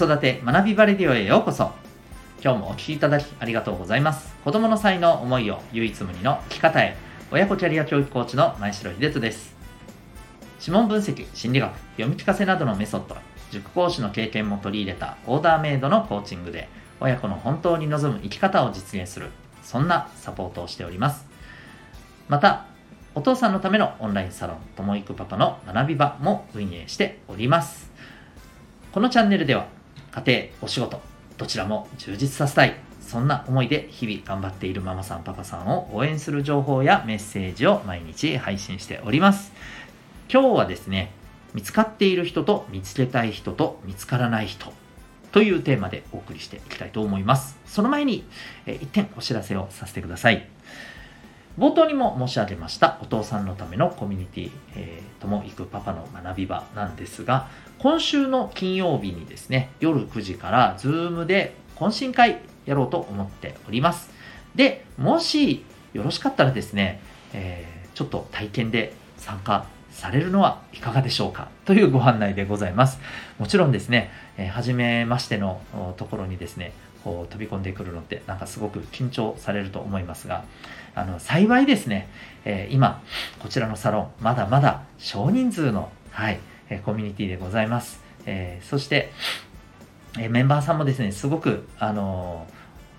育て学びバレディオへようこそ。今日もお聴きいただきありがとうございます。子供の才能思いを唯一無二の生き方へ。親子キャリア教育コーチの前城秀人です。指紋分析心理学読み聞かせなどのメソッド塾講師の経験も取り入れたオーダーメイドのコーチングで親子の本当に望む生き方を実現するそんなサポートをしております。またお父さんのためのオンラインサロンともいくパパの学び場も運営しております。このチャンネルでは家庭お仕事どちらも充実させたい。そんな思いで日々頑張っているママさんパパさんを応援する情報やメッセージを毎日配信しております。今日はですね見つかっている人と見つけたい人と見つからない人というテーマでお送りしていきたいと思います。その前に、えー、一点お知らせをさせてください。冒頭にも申し上げましたお父さんのためのコミュニティ、えー、とも行くパパの学び場なんですが今週の金曜日にですね夜9時から Zoom で懇親会やろうと思っております。でもしよろしかったらですね、えー、ちょっと体験で参加されるのはいかがでしょうかというご案内でございます。もちろんですね、えー、初めましてのところにですねこう飛び込んでくるのってなんかすごく緊張されると思いますがあの幸いですね、えー、今こちらのサロンまだまだ少人数の、はいえー、コミュニティでございます、えー、そして、えメンバーさんもですねすごく、あの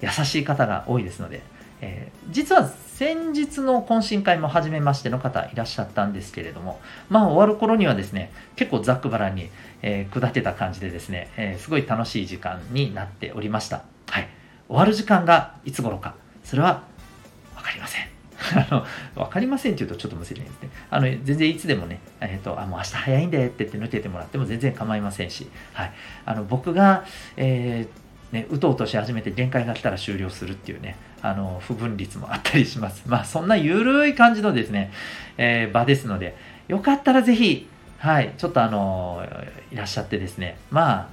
優しい方が多いですので、え実は先日の懇親会も初めましての方いらっしゃったんですけれども、まあ終わる頃にはですね、結構ざっくばらに、えー、下ってた感じでですね、えー、すごい楽しい時間になっておりました。はい。終わる時間がいつ頃か、それはわかりません。あの、わかりませんって言うとちょっと無責任ですね。あの、全然いつでもね、えっ、ー、と、あ、もう明日早いんでって言って抜けてもらっても全然構いませんし、はい。あの、僕が、えー、ね、うとうとし始めて限界が来たら終了するっていうね、あの、不分率もあったりします。まあ、そんなゆるい感じのですね、えー、場ですので、よかったらぜひ、はい、ちょっとあの、いらっしゃってですね、まあ、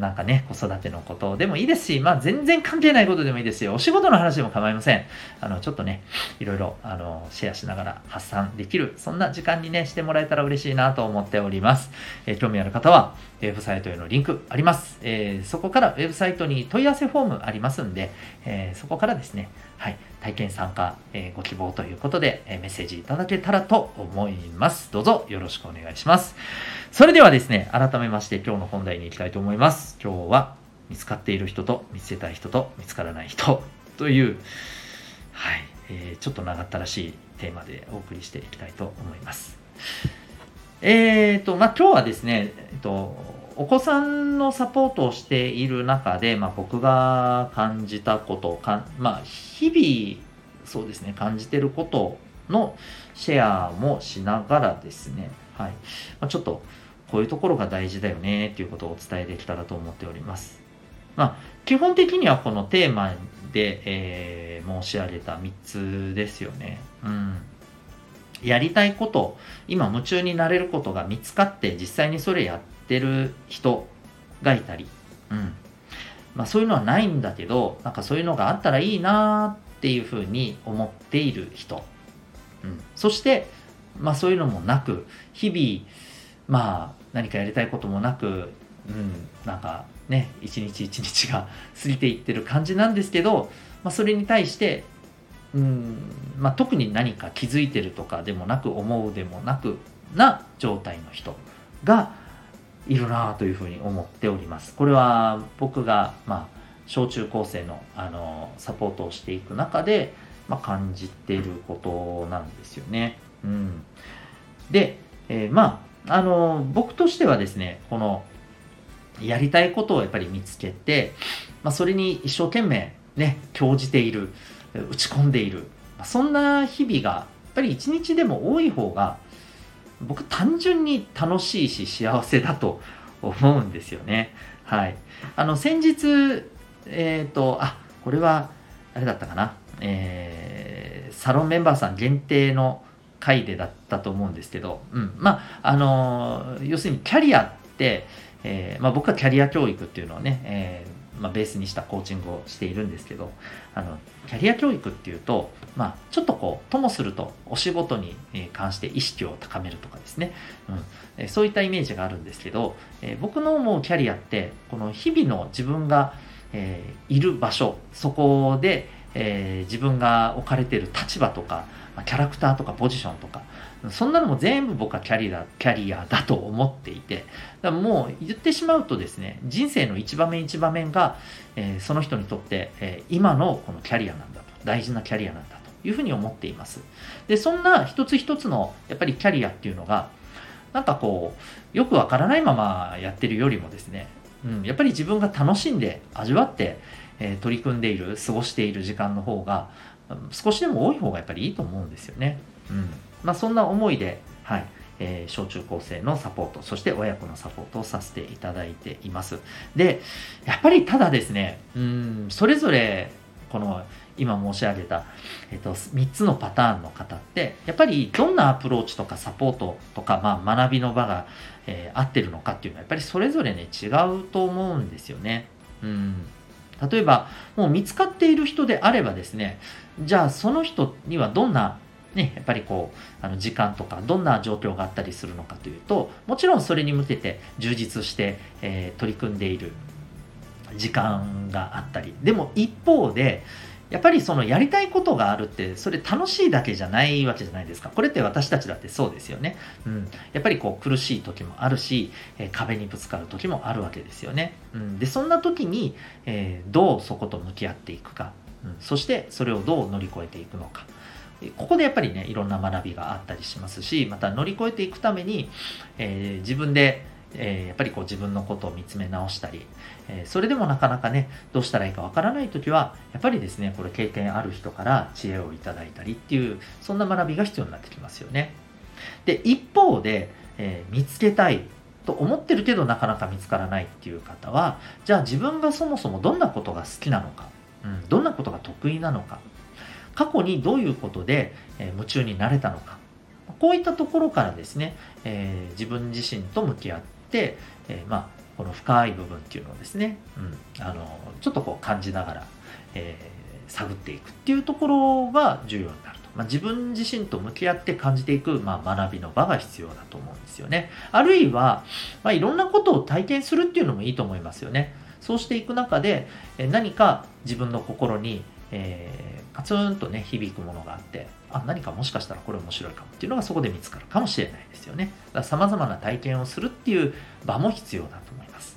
なんかね、子育てのことでもいいですし、まあ全然関係ないことでもいいですよ。お仕事の話でも構いません。あの、ちょっとね、いろいろ、あの、シェアしながら発散できる、そんな時間にね、してもらえたら嬉しいなと思っております。えー、興味ある方は、ウェブサイトへのリンクあります。えー、そこからウェブサイトに問い合わせフォームありますんで、えー、そこからですね、はい、体験参加、えご希望ということで、えメッセージいただけたらと思います。どうぞよろしくお願いします。それではですね、改めまして今日の本題に行きたいと思います。今日は見つかっている人と見つけたい人と見つからない人という、はい、えー、ちょっと長ったらしいテーマでお送りしていきたいと思います。えーと、まあ、今日はですね、えっと、お子さんのサポートをしている中で、まあ、僕が感じたことかまあ、日々、そうですね、感じてることのシェアもしながらですね、はい。まあ、ちょっと、こういうところが大事だよねっていうことをお伝えできたらと思っております。まあ、基本的にはこのテーマで、えー、申し上げた3つですよね。うん。やりたいこと、今夢中になれることが見つかって実際にそれやってる人がいたり、うん。まあそういうのはないんだけど、なんかそういうのがあったらいいなっていうふうに思っている人。うん。そして、まあそういうのもなく、日々、まあ何かやりたいこともなく、うん、なんかね、一日一日が 過ぎていってる感じなんですけど、まあそれに対して、うんまあ、特に何か気づいてるとかでもなく思うでもなくな状態の人がいるなというふうに思っております。これは僕が、まあ、小中高生のあのサポートをしていく中で、まあ、感じていることなんですよね。うん、で、えー、まああの僕としてはですねこのやりたいことをやっぱり見つけて、まあ、それに一生懸命ね興じている打ち込んでいる、そんな日々がやっぱり一日でも多い方が僕単純に楽しいし幸せだと思うんですよね。はい。あの先日えっ、ー、とあこれはあれだったかな、えー、サロンメンバーさん限定の回でだったと思うんですけど、うん、まああの要するにキャリアって、えーまあ、僕はキャリア教育っていうのをね、えーまあ、ベースにしたコーチングをしているんですけどあのキャリア教育っていうと、まあ、ちょっとこうともするとお仕事に関して意識を高めるとかですね、うん、そういったイメージがあるんですけど、え僕の思うキャリアってこの日々の自分が、え、いる場所そこで、えー、自分が置かれている立場とかキャラクターとかポジションとかそんなのも全部僕はキャリアキャリアだと思っていてだもう言ってしまうとですね人生の一場面一場面が、えー、その人にとって、えー、今のこのキャリアなんだと大事なキャリアなんだというふうに思っています。でそんな一つ一つのやっぱりキャリアっていうのがなんかこうよくわからないままやってるよりもですね、うん、やっぱり自分が楽しんで味わって、え、取り組んでいる過ごしている時間の方が少しでも多い方がやっぱりいいと思うんですよね。うんまあ、そんな思いで、はいえー、小中高生のサポート、そして親子のサポートをさせていただいています。で、やっぱりただですね、うん、それぞれ、この今申し上げた、えっと、3つのパターンの方って、やっぱりどんなアプローチとかサポートとか、まあ、学びの場が、えー、合ってるのかっていうのは、やっぱりそれぞれね、違うと思うんですよね。うん例えば、もう見つかっている人であればですね、じゃあその人にはどんなね、やっぱりこう、あの時間とか、どんな状況があったりするのかというと、もちろんそれに向けて充実して、えー、取り組んでいる時間があったり、でも一方で、やっぱりそのやりたいことがあるって、それ楽しいだけじゃないわけじゃないですか。これって私たちだってそうですよね。うん。やっぱりこう苦しい時もあるし、えー、壁にぶつかる時もあるわけですよね。うん。で、そんな時に、えー、どうそこと向き合っていくか。うん。そしてそれをどう乗り越えていくのか。ここでやっぱりね、いろんな学びがあったりしますし、また乗り越えていくために、えー、自分で、えー、やっぱりこう自分のことを見つめ直したり、えー、それでもなかなかね、どうしたらいいかわからないときは、やっぱりですね、これ経験ある人から知恵をいただいたりっていう、そんな学びが必要になってきますよね。で、一方で、え見つけたいと思ってるけどなかなか見つからないっていう方は、じゃあ自分がそもそもどんなことが好きなのか、うん、どんなことが得意なのか、過去にどういうことで、え夢中になれたのかこういったところからですね、えー、自分自身と向き合って、えー、まあ、この深い部分っていうのをですね、うん、あのちょっとこう感じながら、えー、探っていくっていうところが重要になると。まあ、自分自身と向き合って感じていく、まあ、学びの場が必要だと思うんですよね。あるいは、まあ、いろんなことを体験するっていうのもいいと思いますよね。そうしていく中で、何か自分の心に、えー、カツンとね、響くものがあって、あ、何かもしかしたらこれ面白いかもっていうのがそこで見つかるかもしれないですよね。さまざまな体験をするっていう場も必要だと思います。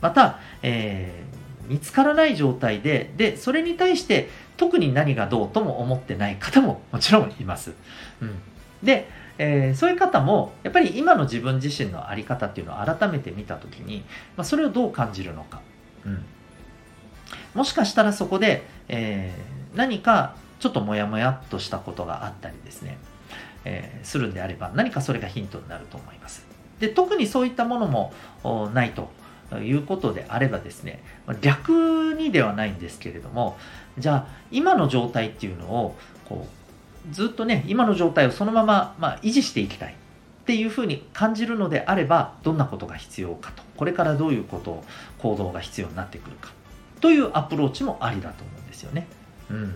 また、えー、見つからない状態で、で、それに対して特に何がどうとも思ってない方ももちろんいます。うん。で、えー、そういう方も、やっぱり今の自分自身の在り方っていうのを改めて見たときに、まあ、それをどう感じるのか。うん。もしかしたらそこで、えー、何かちょっとモヤモヤっとしたことがあったりですね、えー、するんであれば何かそれがヒントになると思います。で特にそういったものもないということであればですね逆にではないんですけれどもじゃあ今の状態っていうのをこうずっとね今の状態をそのまま、まあ、維持していきたいっていうふうに感じるのであればどんなことが必要かとこれからどういうことを行動が必要になってくるかというアプローチもありだと思うんですよね。うん、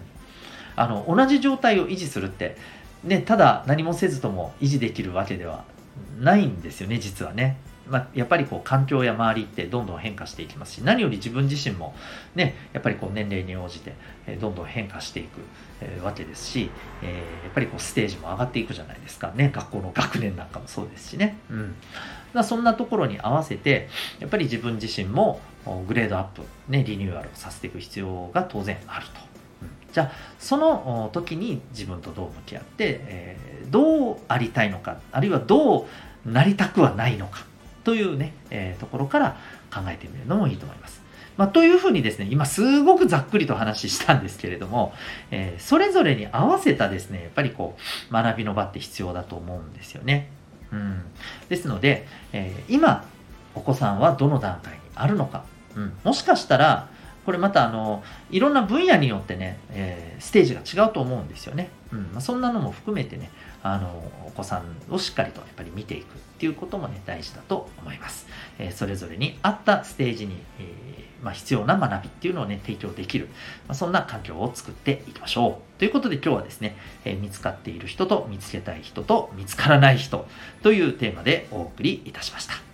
あの同じ状態を維持するって、ね、ただ何もせずとも維持できるわけではないんですよね実はね。まあ、やっぱりこう環境や周りってどんどん変化していきますし何より自分自身も、ね、やっぱりこう年齢に応じてどんどん変化していくわけですし、えー、やっぱりこうステージも上がっていくじゃないですかね学校の学年なんかもそうですしね、うん、だそんなところに合わせてやっぱり自分自身もグレードアップ、ね、リニューアルをさせていく必要が当然あると。じゃあその時に自分とどう向き合って、えー、どうありたいのかあるいはどうなりたくはないのかというね、えー、ところから考えてみるのもいいと思います。まあ、というふうにですね、今すごくざっくりと話したんですけれども、えー、それぞれに合わせたですね、やっぱりこう、学びの場って必要だと思うんですよね。うん。ですので、えー、今、お子さんはどの段階にあるのか、うん、もしかしたら、これまたあのいろんな分野によってね、えー、ステージが違うと思うんですよね。うんまあ、そんなのも含めてねあのお子さんをしっかりとやっぱり見ていくっていうこともね大事だと思います。えー、それぞれに合ったステージに、えー、まあ、必要な学びっていうのをね、提供できる、まあ、そんな環境を作っていきましょう。ということで今日はですね、え、見つかっている人と見つけたい人と見つからない人というテーマでお送りいたしました。